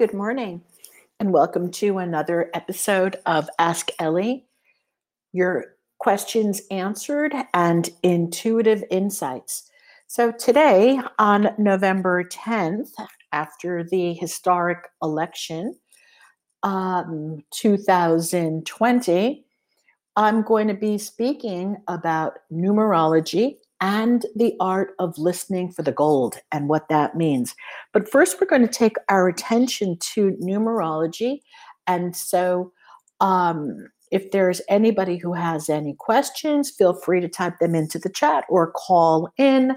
good morning, and welcome to another episode of Ask Ellie. Your questions answered and intuitive insights. So, today on November 10th, after the historic election, um, 2020, I'm going to be speaking about numerology and the art of listening for the gold and what that means. But first, we're going to take our attention to numerology. And so, um, if there's anybody who has any questions, feel free to type them into the chat or call in.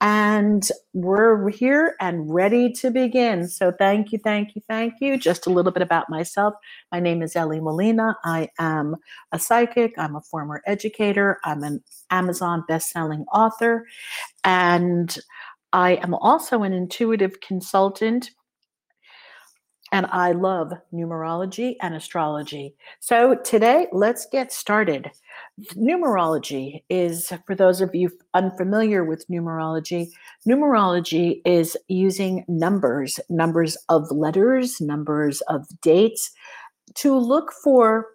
And we're here and ready to begin. So, thank you, thank you, thank you. Just a little bit about myself. My name is Ellie Molina. I am a psychic, I'm a former educator, I'm an Amazon best-selling author, and I am also an intuitive consultant and I love numerology and astrology. So today, let's get started. Numerology is, for those of you unfamiliar with numerology, numerology is using numbers, numbers of letters, numbers of dates, to look for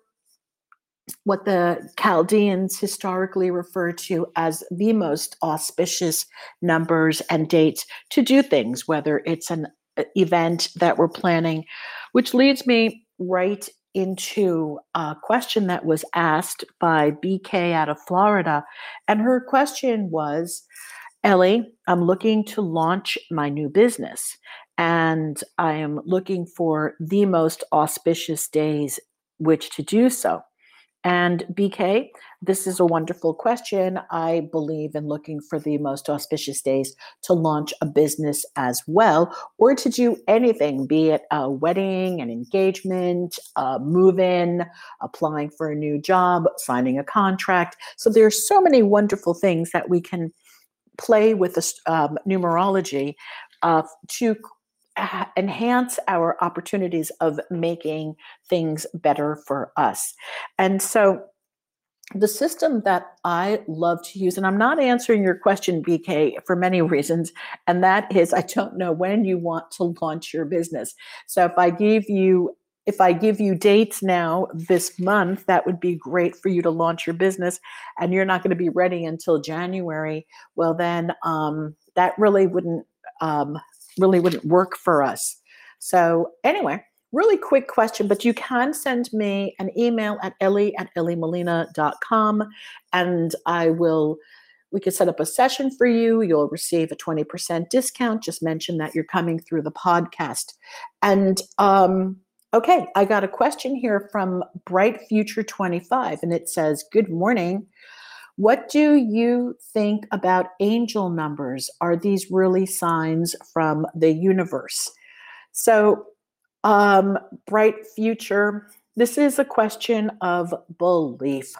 what the Chaldeans historically refer to as the most auspicious numbers and dates to do things, whether it's an uh, event that we're planning, which leads me right into a question that was asked by BK out of Florida. And her question was Ellie, I'm looking to launch my new business, and I am looking for the most auspicious days which to do so. And BK, this is a wonderful question. I believe in looking for the most auspicious days to launch a business as well, or to do anything, be it a wedding, an engagement, a move in, applying for a new job, signing a contract. So there are so many wonderful things that we can play with the um, numerology uh, to enhance our opportunities of making things better for us. And so the system that I love to use, and I'm not answering your question, BK, for many reasons, and that is I don't know when you want to launch your business. So if I give you if I give you dates now this month, that would be great for you to launch your business, and you're not going to be ready until January. Well, then um, that really wouldn't um, really wouldn't work for us. So, anyway, really quick question, but you can send me an email at ellie at elliemolina.com and I will. We could set up a session for you. You'll receive a 20% discount. Just mention that you're coming through the podcast. And um, okay, I got a question here from Bright Future 25, and it says, Good morning. What do you think about angel numbers? Are these really signs from the universe? So, um, bright future, this is a question of belief.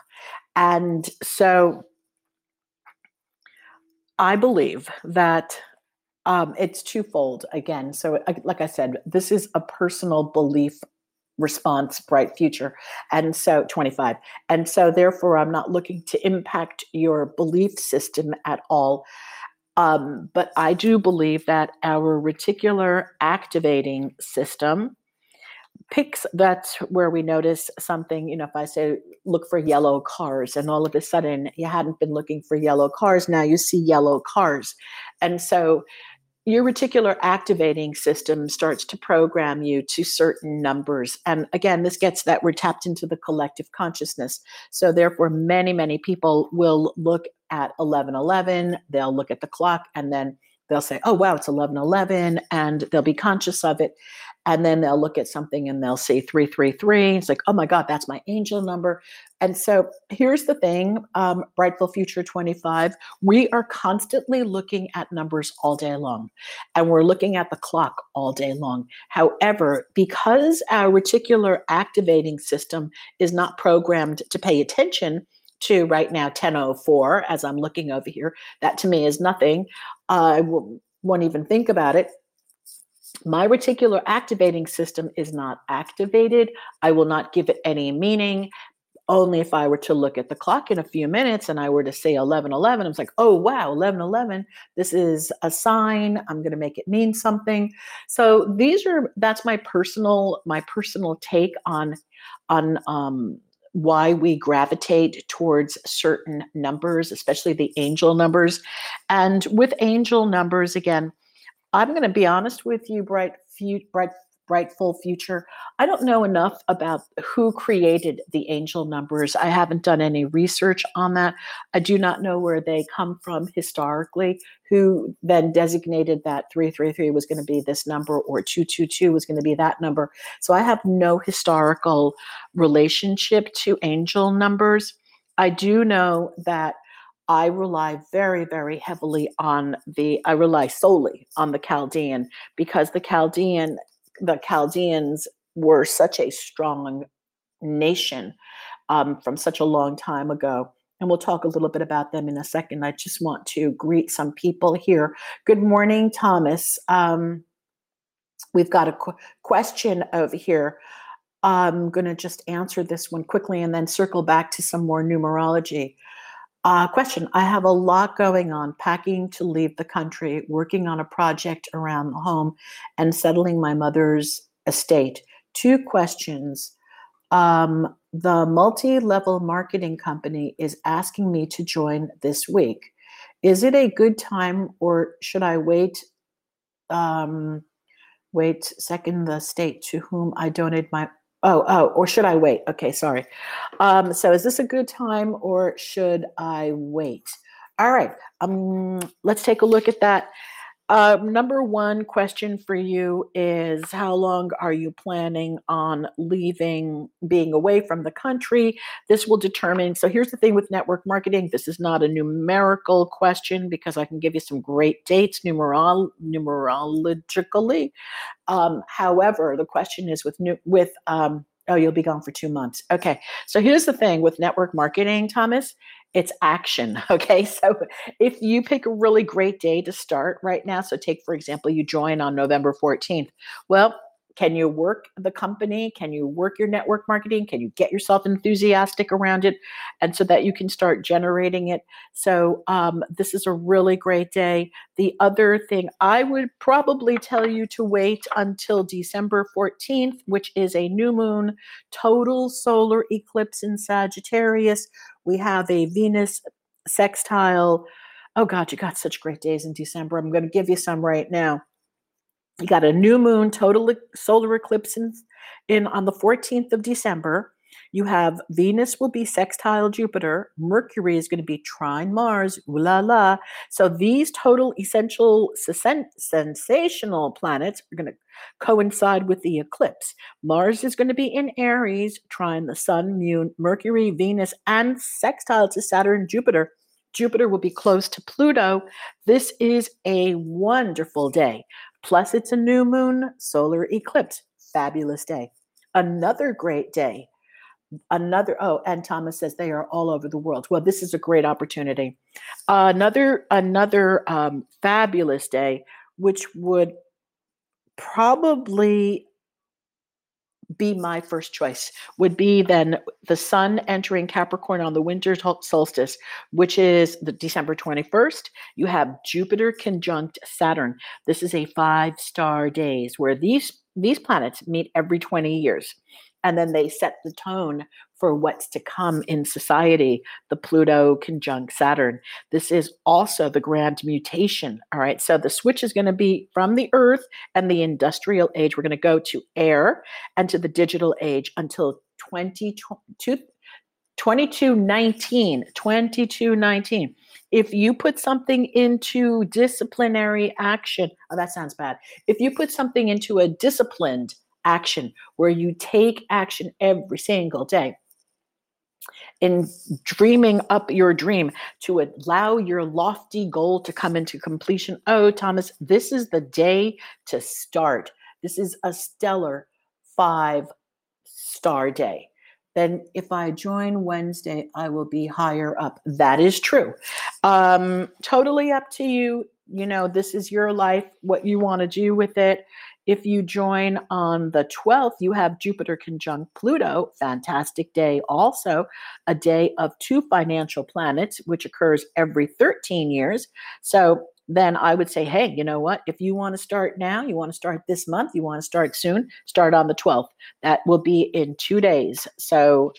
And so, I believe that um, it's twofold again. So, like I said, this is a personal belief response bright future. And so 25 and so therefore i'm not looking to impact your belief system at all. Um, but i do believe that our reticular activating system picks that's where we notice something you know if i say look for yellow cars and all of a sudden you hadn't been looking for yellow cars now you see yellow cars. And so your reticular activating system starts to program you to certain numbers. And again, this gets that we're tapped into the collective consciousness. So, therefore, many, many people will look at 1111, they'll look at the clock, and then they'll say, oh, wow, it's eleven 1111, and they'll be conscious of it and then they'll look at something and they'll see 333 it's like oh my god that's my angel number. And so here's the thing um, brightful future 25 we are constantly looking at numbers all day long and we're looking at the clock all day long. However because our reticular activating system is not programmed to pay attention to right now 1004 as i'm looking over here that to me is nothing. I won't even think about it my reticular activating system is not activated. I will not give it any meaning. only if I were to look at the clock in a few minutes and I were to say 11 11, I was like, oh, wow, 11 11, this is a sign. I'm going to make it mean something. So these are, that's my personal, my personal take on, on, um, why we gravitate towards certain numbers, especially the angel numbers. And with angel numbers, again, I'm going to be honest with you, bright, bright brightful future. I don't know enough about who created the angel numbers. I haven't done any research on that. I do not know where they come from historically, who then designated that 333 was going to be this number or 222 was going to be that number. So I have no historical relationship to angel numbers. I do know that I rely very, very heavily on the, I rely solely on the Chaldean because the Chaldean the Chaldeans were such a strong nation um, from such a long time ago. And we'll talk a little bit about them in a second. I just want to greet some people here. Good morning, Thomas. Um, we've got a qu- question over here. I'm going to just answer this one quickly and then circle back to some more numerology. Uh, question I have a lot going on, packing to leave the country, working on a project around the home, and settling my mother's estate. Two questions. Um, the multi level marketing company is asking me to join this week. Is it a good time or should I wait? Um, wait, second the state to whom I donate my Oh, oh, or should I wait? Okay, sorry. Um, so is this a good time or should I wait? All right, um, let's take a look at that. Uh, number one question for you is How long are you planning on leaving, being away from the country? This will determine. So, here's the thing with network marketing this is not a numerical question because I can give you some great dates numerol- numerologically. Um, however, the question is with, with um, oh, you'll be gone for two months. Okay. So, here's the thing with network marketing, Thomas it's action. Okay. So if you pick a really great day to start right now, so take, for example, you join on November 14th. Well, can you work the company? Can you work your network marketing? Can you get yourself enthusiastic around it? And so that you can start generating it. So, um, this is a really great day. The other thing I would probably tell you to wait until December 14th, which is a new moon, total solar eclipse in Sagittarius. We have a Venus sextile. Oh, God, you got such great days in December. I'm going to give you some right now. You got a new moon, total solar eclipse in, in on the 14th of December. You have Venus will be sextile Jupiter. Mercury is going to be trine Mars. Ooh la la. So these total essential sensational planets are going to coincide with the eclipse. Mars is going to be in Aries, trine the Sun, Moon, Mercury, Venus, and sextile to Saturn, Jupiter. Jupiter will be close to Pluto. This is a wonderful day. Plus, it's a new moon solar eclipse. Fabulous day. Another great day. Another, oh, and Thomas says they are all over the world. Well, this is a great opportunity. Uh, another, another um, fabulous day, which would probably be my first choice would be then the sun entering Capricorn on the winter solstice, which is the December 21st. You have Jupiter conjunct Saturn. This is a five star days where these these planets meet every 20 years and then they set the tone for what's to come in society the pluto conjunct saturn. This is also the grand mutation all right? So the switch is going to be from the earth and the industrial age. We're going to go to air and to the digital age until 2022 2219 2219 if you put something into disciplinary action oh that sounds bad. If you put something into a disciplined action where you take action every single day in dreaming up your dream to allow your lofty goal to come into completion. Oh, Thomas, this is the day to start. This is a stellar five star day. Then, if I join Wednesday, I will be higher up. That is true. Um, totally up to you. You know, this is your life, what you want to do with it If you join on the 12th, you have Jupiter conjunct Pluto. Fantastic day. Also, a day of two financial planets, which occurs every 13 years. So then I would say, hey, you know what? If you want to start now, you want to start this month, you want to start soon, start on the 12th. That will be in two days. So,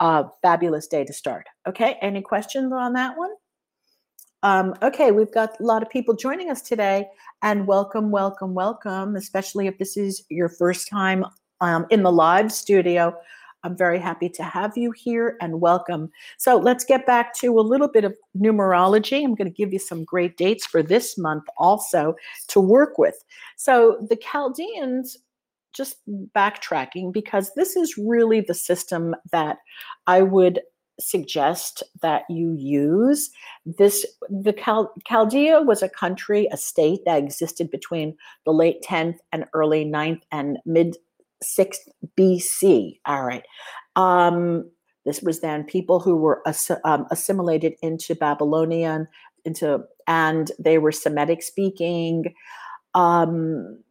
uh, fabulous day to start. Okay, any questions on that one? Um, okay, we've got a lot of people joining us today, and welcome, welcome, welcome, especially if this is your first time um, in the live studio. I'm very happy to have you here and welcome. So let's get back to a little bit of numerology. I'm going to give you some great dates for this month also to work with. So the Chaldeans, just backtracking, because this is really the system that I would suggest that you use this the Chal- chaldea was a country a state that existed between the late 10th and early 9th and mid 6th BC. All right. Um, this was then people who were ass- um, assimilated into Babylonian, into and they were Semitic speaking. Um,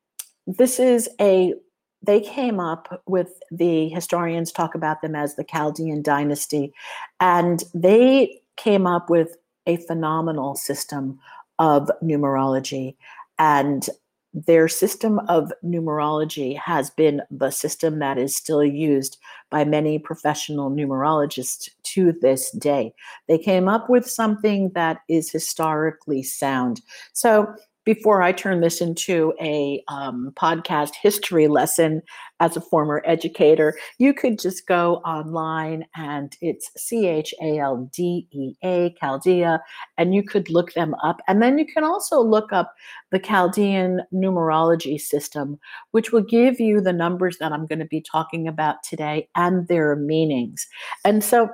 this is a they came up with the historians talk about them as the Chaldean dynasty, and they came up with a phenomenal system of numerology. And their system of numerology has been the system that is still used by many professional numerologists to this day. They came up with something that is historically sound. So before I turn this into a um, podcast history lesson as a former educator, you could just go online and it's C H A L D E A, Chaldea, and you could look them up. And then you can also look up the Chaldean numerology system, which will give you the numbers that I'm going to be talking about today and their meanings. And so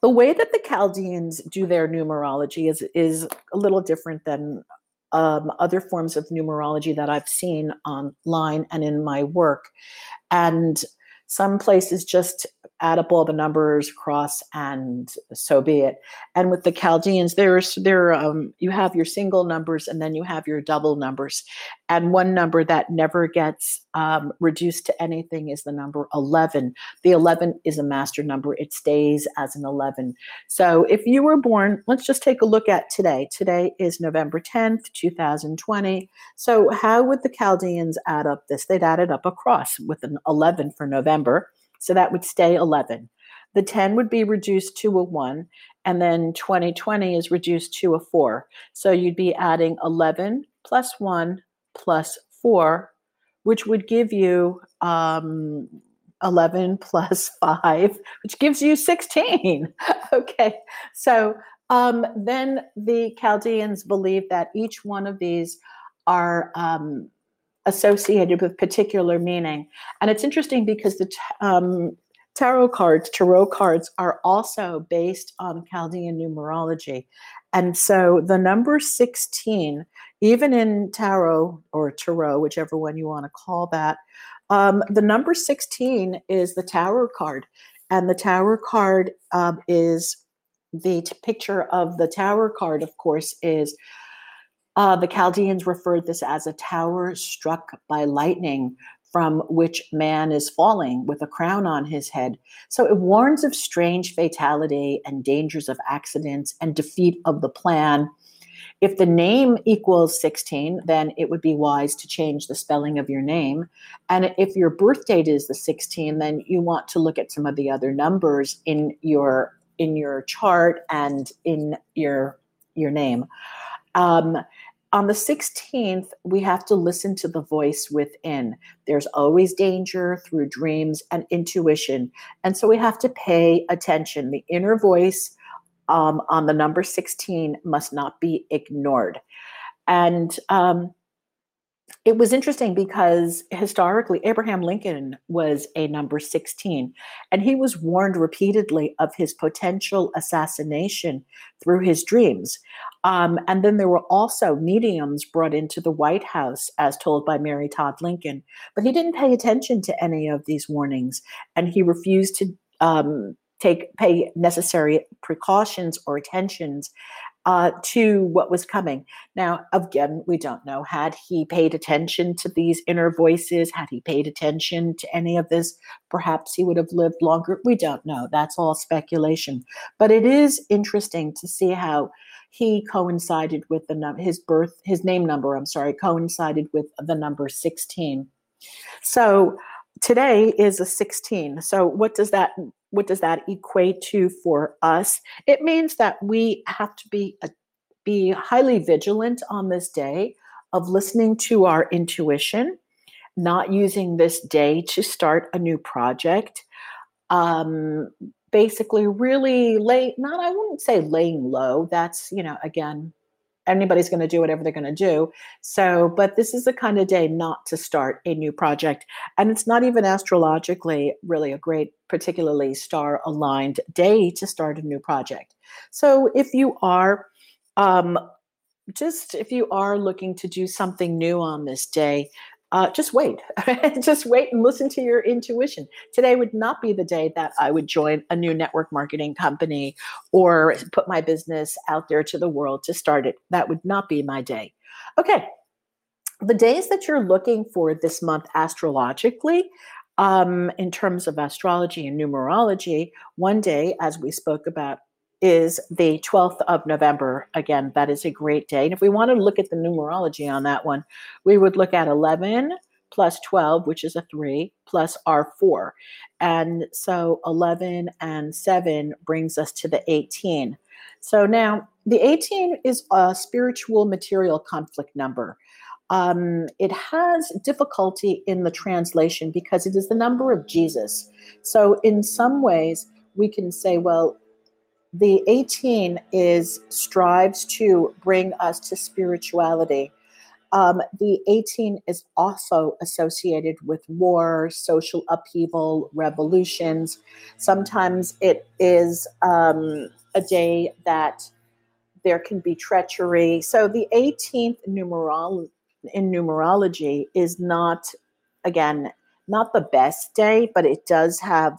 the way that the Chaldeans do their numerology is is a little different than um, other forms of numerology that I've seen online and in my work. And some places just add up all the numbers, cross, and so be it. And with the Chaldeans, there's there um, you have your single numbers and then you have your double numbers. And one number that never gets um, reduced to anything is the number 11. The 11 is a master number; it stays as an 11. So if you were born, let's just take a look at today. Today is November 10th, 2020. So how would the Chaldeans add up this? They'd add it up across with an 11 for November. So that would stay 11. The 10 would be reduced to a 1, and then 2020 is reduced to a 4. So you'd be adding 11 plus 1 plus 4, which would give you um, 11 plus 5, which gives you 16. okay, so um, then the Chaldeans believe that each one of these are um, associated with particular meaning. And it's interesting because the um, tarot cards, tarot cards, are also based on Chaldean numerology. And so the number 16, even in tarot or tarot, whichever one you want to call that, um, the number 16 is the tower card. And the tower card um, is the t- picture of the tower card, of course, is uh, the Chaldeans referred this as a tower struck by lightning from which man is falling with a crown on his head. So it warns of strange fatality and dangers of accidents and defeat of the plan. If the name equals 16, then it would be wise to change the spelling of your name. And if your birth date is the 16, then you want to look at some of the other numbers in your in your chart and in your your name. Um, on the 16th, we have to listen to the voice within. There's always danger through dreams and intuition. And so we have to pay attention. The inner voice um, on the number 16 must not be ignored. And um, it was interesting because historically Abraham Lincoln was a number 16 and he was warned repeatedly of his potential assassination through his dreams. Um, and then there were also mediums brought into the White House, as told by Mary Todd Lincoln. But he didn't pay attention to any of these warnings, and he refused to um, take pay necessary precautions or attentions. Uh, to what was coming. Now, again, we don't know. Had he paid attention to these inner voices, had he paid attention to any of this, perhaps he would have lived longer. We don't know. That's all speculation. But it is interesting to see how he coincided with the num- his birth, his name number, I'm sorry, coincided with the number 16. So today is a 16. So what does that what does that equate to for us? It means that we have to be a, be highly vigilant on this day of listening to our intuition, not using this day to start a new project. Um, basically, really lay not I wouldn't say laying low. That's you know again anybody's going to do whatever they're going to do. So, but this is the kind of day not to start a new project. And it's not even astrologically really a great, particularly star aligned day to start a new project. So, if you are, um, just if you are looking to do something new on this day, uh, just wait. just wait and listen to your intuition. Today would not be the day that I would join a new network marketing company or put my business out there to the world to start it. That would not be my day. Okay. The days that you're looking for this month astrologically, um, in terms of astrology and numerology, one day, as we spoke about is the 12th of November. Again, that is a great day. And if we want to look at the numerology on that one, we would look at 11 plus 12, which is a 3, plus our 4. And so 11 and 7 brings us to the 18. So now the 18 is a spiritual material conflict number. Um, it has difficulty in the translation because it is the number of Jesus. So, in some ways, we can say, well, the 18 is strives to bring us to spirituality. Um, the 18 is also associated with war, social upheaval, revolutions. Sometimes it is um, a day that there can be treachery. So the 18th numeral in numerology is not, again, not the best day, but it does have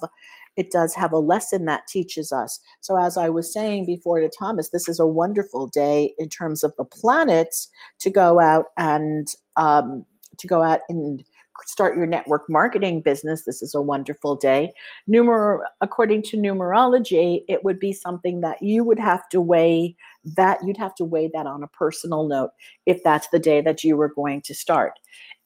it does have a lesson that teaches us. So, as I was saying before to Thomas, this is a wonderful day in terms of the planets to go out and um, to go out and start your network marketing business. This is a wonderful day. Numer, according to numerology, it would be something that you would have to weigh that you'd have to weigh that on a personal note if that's the day that you were going to start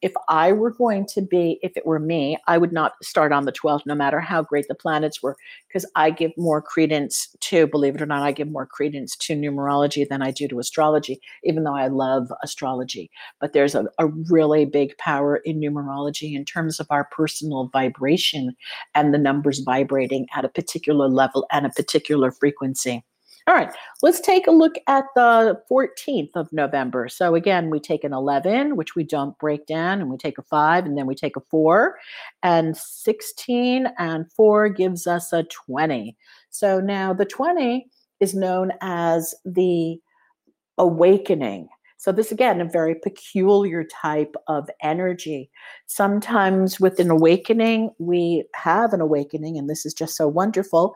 if I were going to be, if it were me, I would not start on the 12th, no matter how great the planets were, because I give more credence to, believe it or not, I give more credence to numerology than I do to astrology, even though I love astrology. But there's a, a really big power in numerology in terms of our personal vibration and the numbers vibrating at a particular level and a particular frequency. All right, let's take a look at the 14th of November. So again, we take an 11, which we don't break down, and we take a 5, and then we take a 4. And 16 and 4 gives us a 20. So now the 20 is known as the awakening. So, this again, a very peculiar type of energy. Sometimes with an awakening, we have an awakening, and this is just so wonderful.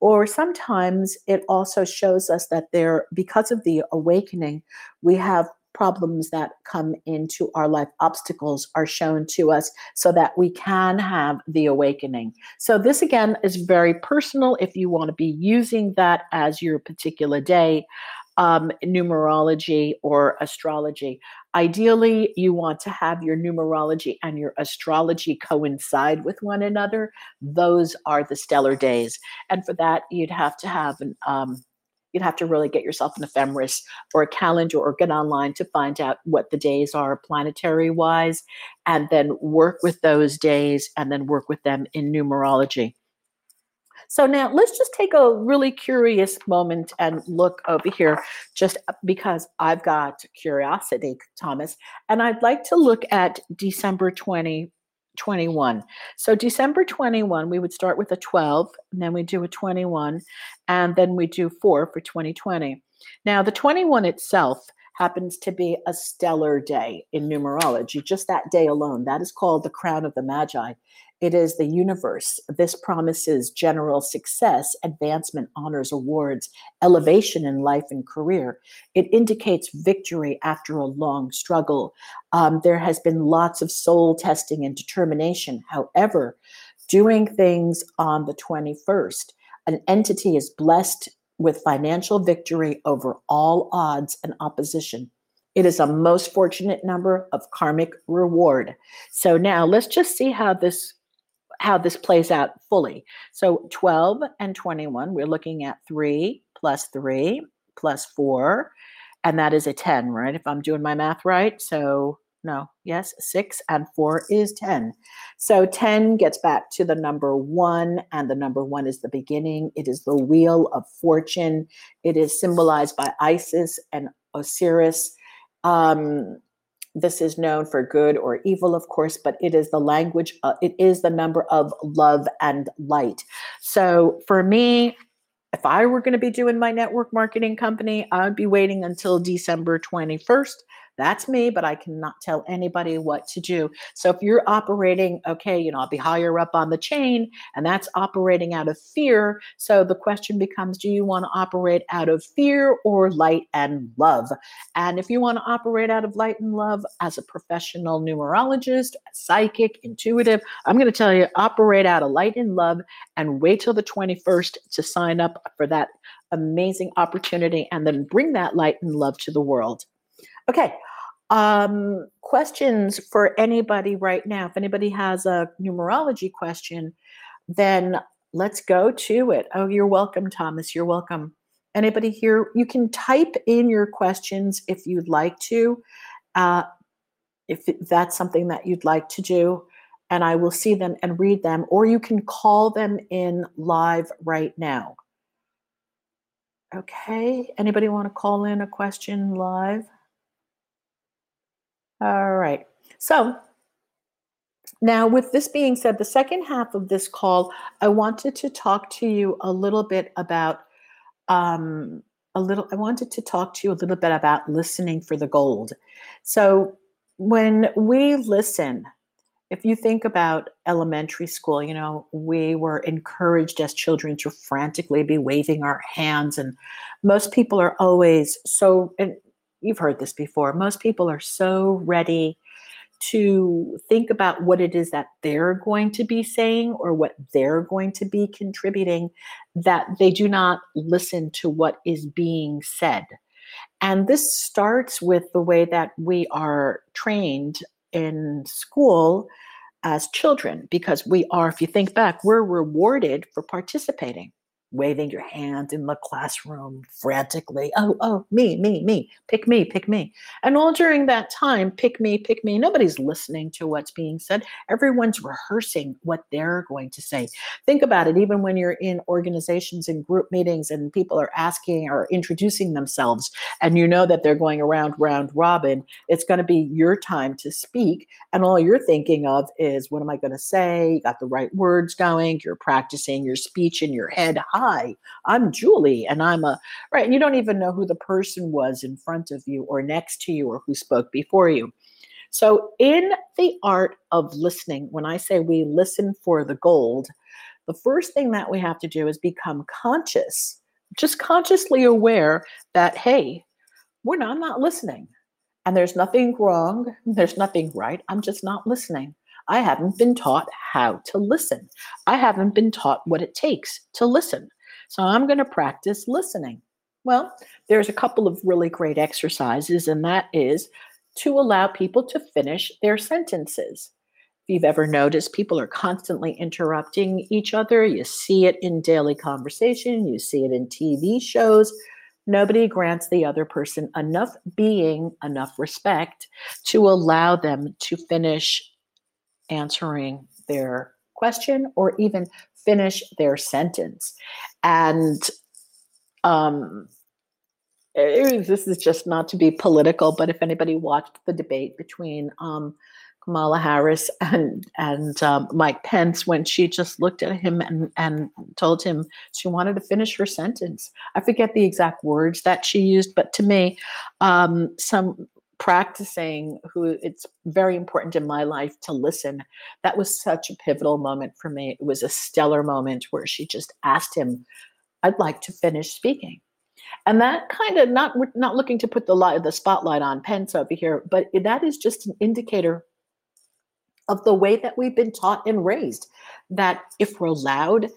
Or sometimes it also shows us that there, because of the awakening, we have problems that come into our life, obstacles are shown to us so that we can have the awakening. So, this again is very personal if you want to be using that as your particular day um, numerology or astrology. Ideally, you want to have your numerology and your astrology coincide with one another. Those are the stellar days. And for that, you'd have to have an um, you'd have to really get yourself an ephemeris or a calendar or get online to find out what the days are planetary wise and then work with those days and then work with them in numerology so now let's just take a really curious moment and look over here, just uh, because I've got curiosity, Thomas, and I'd like to look at December 20. 21. So December 21, we would start with a 12, and then we do a 21, and then we do 4 for 2020. Now, the 21 itself happens to be a stellar day in numerology, just that day alone. That is called the crown of the Magi. It is the universe. This promises general success, advancement, honors, awards, elevation in life and career. It indicates victory after a long struggle. Um, there has been lots of soul testing and determination. However, doing things on the 21st, an entity is blessed with financial victory over all odds and opposition. It is a most fortunate number of karmic reward. So now let's just see how this how this plays out fully. So 12 and 21, we're looking at 3 plus 3 plus 4, and that is a 10, right? If I'm doing my math right. So, no, yes, 6 and 4 is 10. So 10 gets back to the number 1, and the number 1 is the beginning. It is the wheel of fortune. It is symbolized by Isis and Osiris. Um, this is known for good or evil, of course, but it is the language, uh, it is the number of love and light. So for me, if I were going to be doing my network marketing company, I'd be waiting until December 21st that's me, but I cannot tell anybody what to do. So if you're operating, okay, you know, I'll be higher up on the chain, and that's operating out of fear. So the question becomes do you want to operate out of fear or light and love? And if you want to operate out of light and love as a professional numerologist, psychic, intuitive, I'm going to tell you operate out of light and love and wait till the 21st to sign up for that amazing opportunity and then bring that light and love to the world. Okay. Um, questions for anybody right now. If anybody has a numerology question, then let's go to it. Oh, you're welcome, Thomas. You're welcome. Anybody here? You can type in your questions if you'd like to, uh, if that's something that you'd like to do, and I will see them and read them, or you can call them in live right now. Okay. Anybody want to call in a question live? All right. So now, with this being said, the second half of this call, I wanted to talk to you a little bit about um, a little. I wanted to talk to you a little bit about listening for the gold. So when we listen, if you think about elementary school, you know, we were encouraged as children to frantically be waving our hands, and most people are always so. And you've heard this before. Most people are so ready to think about what it is that they're going to be saying or what they're going to be contributing that they do not listen to what is being said. And this starts with the way that we are trained in school as children, because we are, if you think back, we're rewarded for participating waving your hand in the classroom frantically. Oh, oh, me, me, me, pick me, pick me. And all during that time, pick me, pick me. Nobody's listening to what's being said. Everyone's rehearsing what they're going to say. Think about it, even when you're in organizations and group meetings and people are asking or introducing themselves, and you know that they're going around round robin, it's going to be your time to speak. And all you're thinking of is, what am I going to say? You got the right words going, you're practicing your speech in your head hi, I'm Julie, and I'm a, right, and you don't even know who the person was in front of you or next to you or who spoke before you. So, in the art of listening, when I say we listen for the gold, the first thing that we have to do is become conscious, just consciously aware that, hey, we're not, I'm not listening. And there's nothing wrong, there's nothing right. I'm just not listening. I haven't been taught how to listen. I haven't been taught what it takes to listen. So I'm going to practice listening. Well, there's a couple of really great exercises, and that is to allow people to finish their sentences. If you've ever noticed, people are constantly interrupting each other. You see it in daily conversation, you see it in TV shows. Nobody grants the other person enough being, enough respect to allow them to finish answering their question or even finish their sentence. And um, it, this is just not to be political, but if anybody watched the debate between um, Kamala Harris and and um, Mike Pence when she just looked at him and and told him she wanted to finish her sentence. I forget the exact words that she used, but to me, um, some practicing who it's very important in my life to listen. That was such a pivotal moment for me. It was a stellar moment where she just asked him, "I'd like to finish speaking." And that kind of not not looking to put the light the spotlight on Pence over here, but that is just an indicator of the way that we've been taught and raised that if we're loud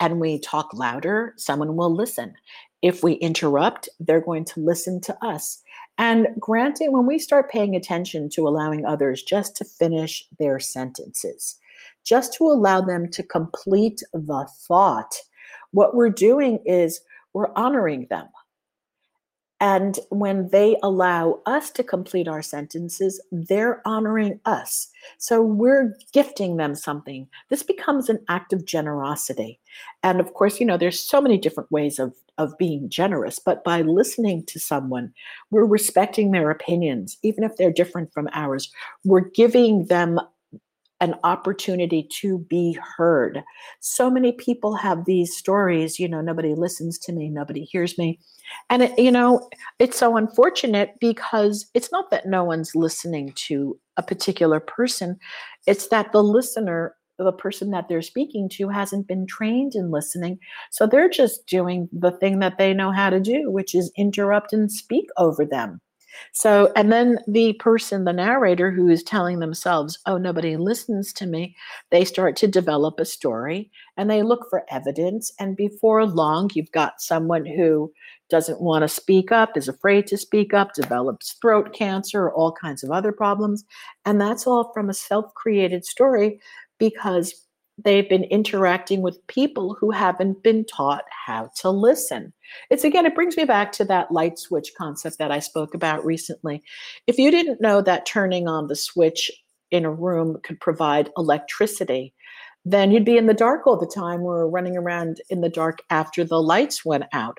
and we talk louder, someone will listen. If we interrupt, they're going to listen to us. And granted, when we start paying attention to allowing others just to finish their sentences, just to allow them to complete the thought, what we're doing is we're honoring them. And when they allow us to complete our sentences, they're honoring us. So we're gifting them something. This becomes an act of generosity. And of course, you know, there's so many different ways of, of being generous, but by listening to someone, we're respecting their opinions, even if they're different from ours. We're giving them an opportunity to be heard. So many people have these stories, you know, nobody listens to me, nobody hears me. And, it, you know, it's so unfortunate because it's not that no one's listening to a particular person, it's that the listener the person that they're speaking to hasn't been trained in listening. So they're just doing the thing that they know how to do, which is interrupt and speak over them. So, and then the person, the narrator who is telling themselves, oh, nobody listens to me, they start to develop a story and they look for evidence. And before long, you've got someone who doesn't want to speak up, is afraid to speak up, develops throat cancer, all kinds of other problems. And that's all from a self created story because they've been interacting with people who haven't been taught how to listen. It's again, it brings me back to that light switch concept that I spoke about recently. If you didn't know that turning on the switch in a room could provide electricity, then you'd be in the dark all the time or running around in the dark after the lights went out.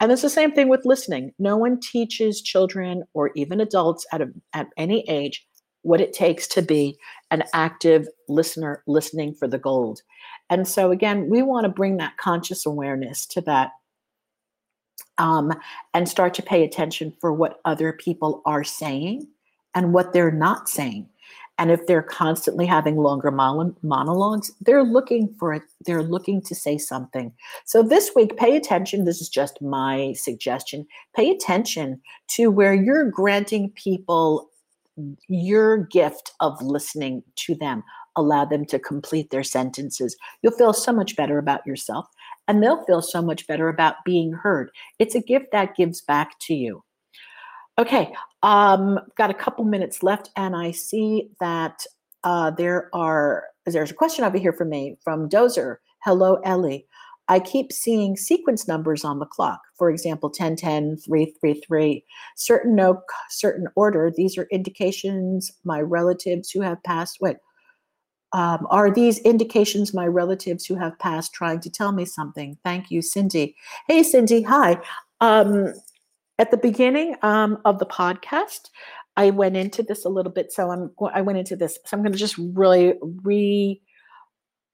And it's the same thing with listening. No one teaches children or even adults at, a, at any age what it takes to be an active listener listening for the gold. And so, again, we want to bring that conscious awareness to that um, and start to pay attention for what other people are saying and what they're not saying. And if they're constantly having longer monologues, they're looking for it. They're looking to say something. So this week, pay attention. This is just my suggestion. Pay attention to where you're granting people your gift of listening to them. Allow them to complete their sentences. You'll feel so much better about yourself and they'll feel so much better about being heard. It's a gift that gives back to you. Okay, um, got a couple minutes left, and I see that uh, there are there's a question over here from me from Dozer. Hello, Ellie. I keep seeing sequence numbers on the clock. For example, 1010, 333, certain no certain order. These are indications my relatives who have passed. Wait, um, are these indications my relatives who have passed trying to tell me something? Thank you, Cindy. Hey, Cindy. Hi. Um, at the beginning um, of the podcast, I went into this a little bit. So I'm I went into this. So I'm going to just really re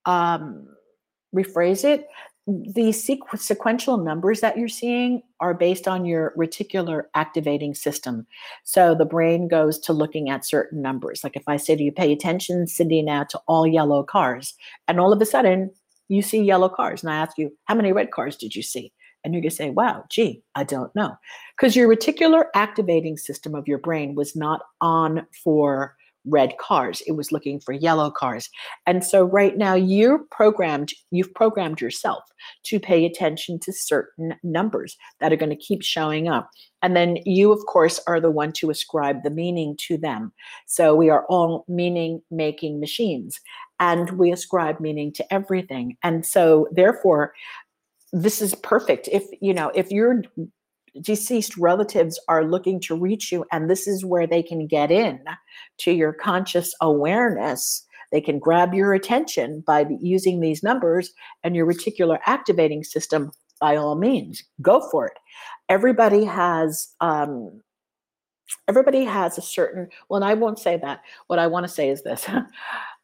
um, rephrase it the sequ- sequential numbers that you're seeing are based on your reticular activating system. So the brain goes to looking at certain numbers. Like if I say to you, pay attention, Cindy, now to all yellow cars, and all of a sudden you see yellow cars, and I ask you, how many red cars did you see? And you're going to say, wow, gee, I don't know. Because your reticular activating system of your brain was not on for red cars. It was looking for yellow cars. And so right now you're programmed, you've programmed yourself to pay attention to certain numbers that are going to keep showing up. And then you, of course, are the one to ascribe the meaning to them. So we are all meaning making machines and we ascribe meaning to everything. And so therefore, this is perfect. If you know, if you're deceased relatives are looking to reach you and this is where they can get in to your conscious awareness. They can grab your attention by using these numbers and your reticular activating system by all means go for it. Everybody has um, everybody has a certain, well, I won't say that. What I want to say is this.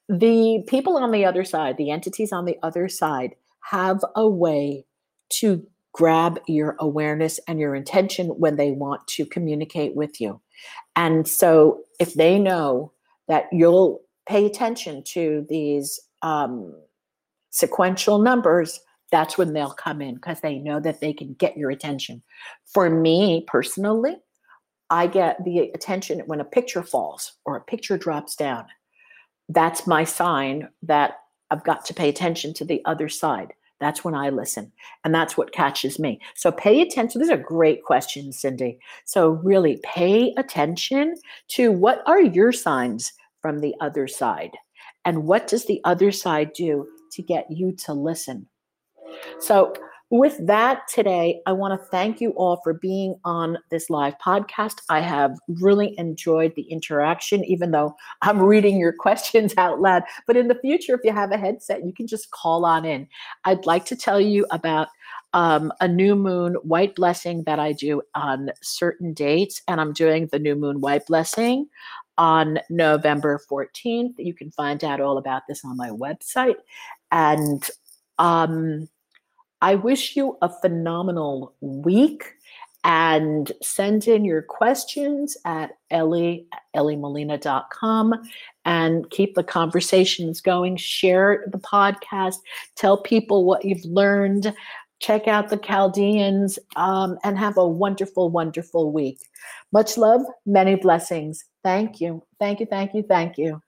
The people on the other side, the entities on the other side, have a way to grab your awareness and your intention when they want to communicate with you. And so if they know that you'll pay attention to these um, sequential numbers, that's when they'll come in because they know that they can get your attention. For me personally, I get the attention when a picture falls or a picture drops down. That's my sign that I've got to pay attention to the other side. That's when I listen. And that's what catches me. So pay attention. These are great questions, Cindy. So really pay attention to what are your signs from the other side? And what does the other side do to get you to listen? So with that today, I want to thank you all for being on this live podcast. I have really enjoyed the interaction, even though I'm reading your questions out loud. But in the future, if you have a headset, you can just call on in. I'd like to tell you about um, a new moon white blessing that I do on certain dates, and I'm doing the new moon white blessing on November 14th. You can find out all about this on my website. And um, I wish you a phenomenal week and send in your questions at Ellie, elliemolina.com and keep the conversations going. Share the podcast, tell people what you've learned, check out the Chaldeans, um, and have a wonderful, wonderful week. Much love, many blessings. Thank you. Thank you. Thank you. Thank you.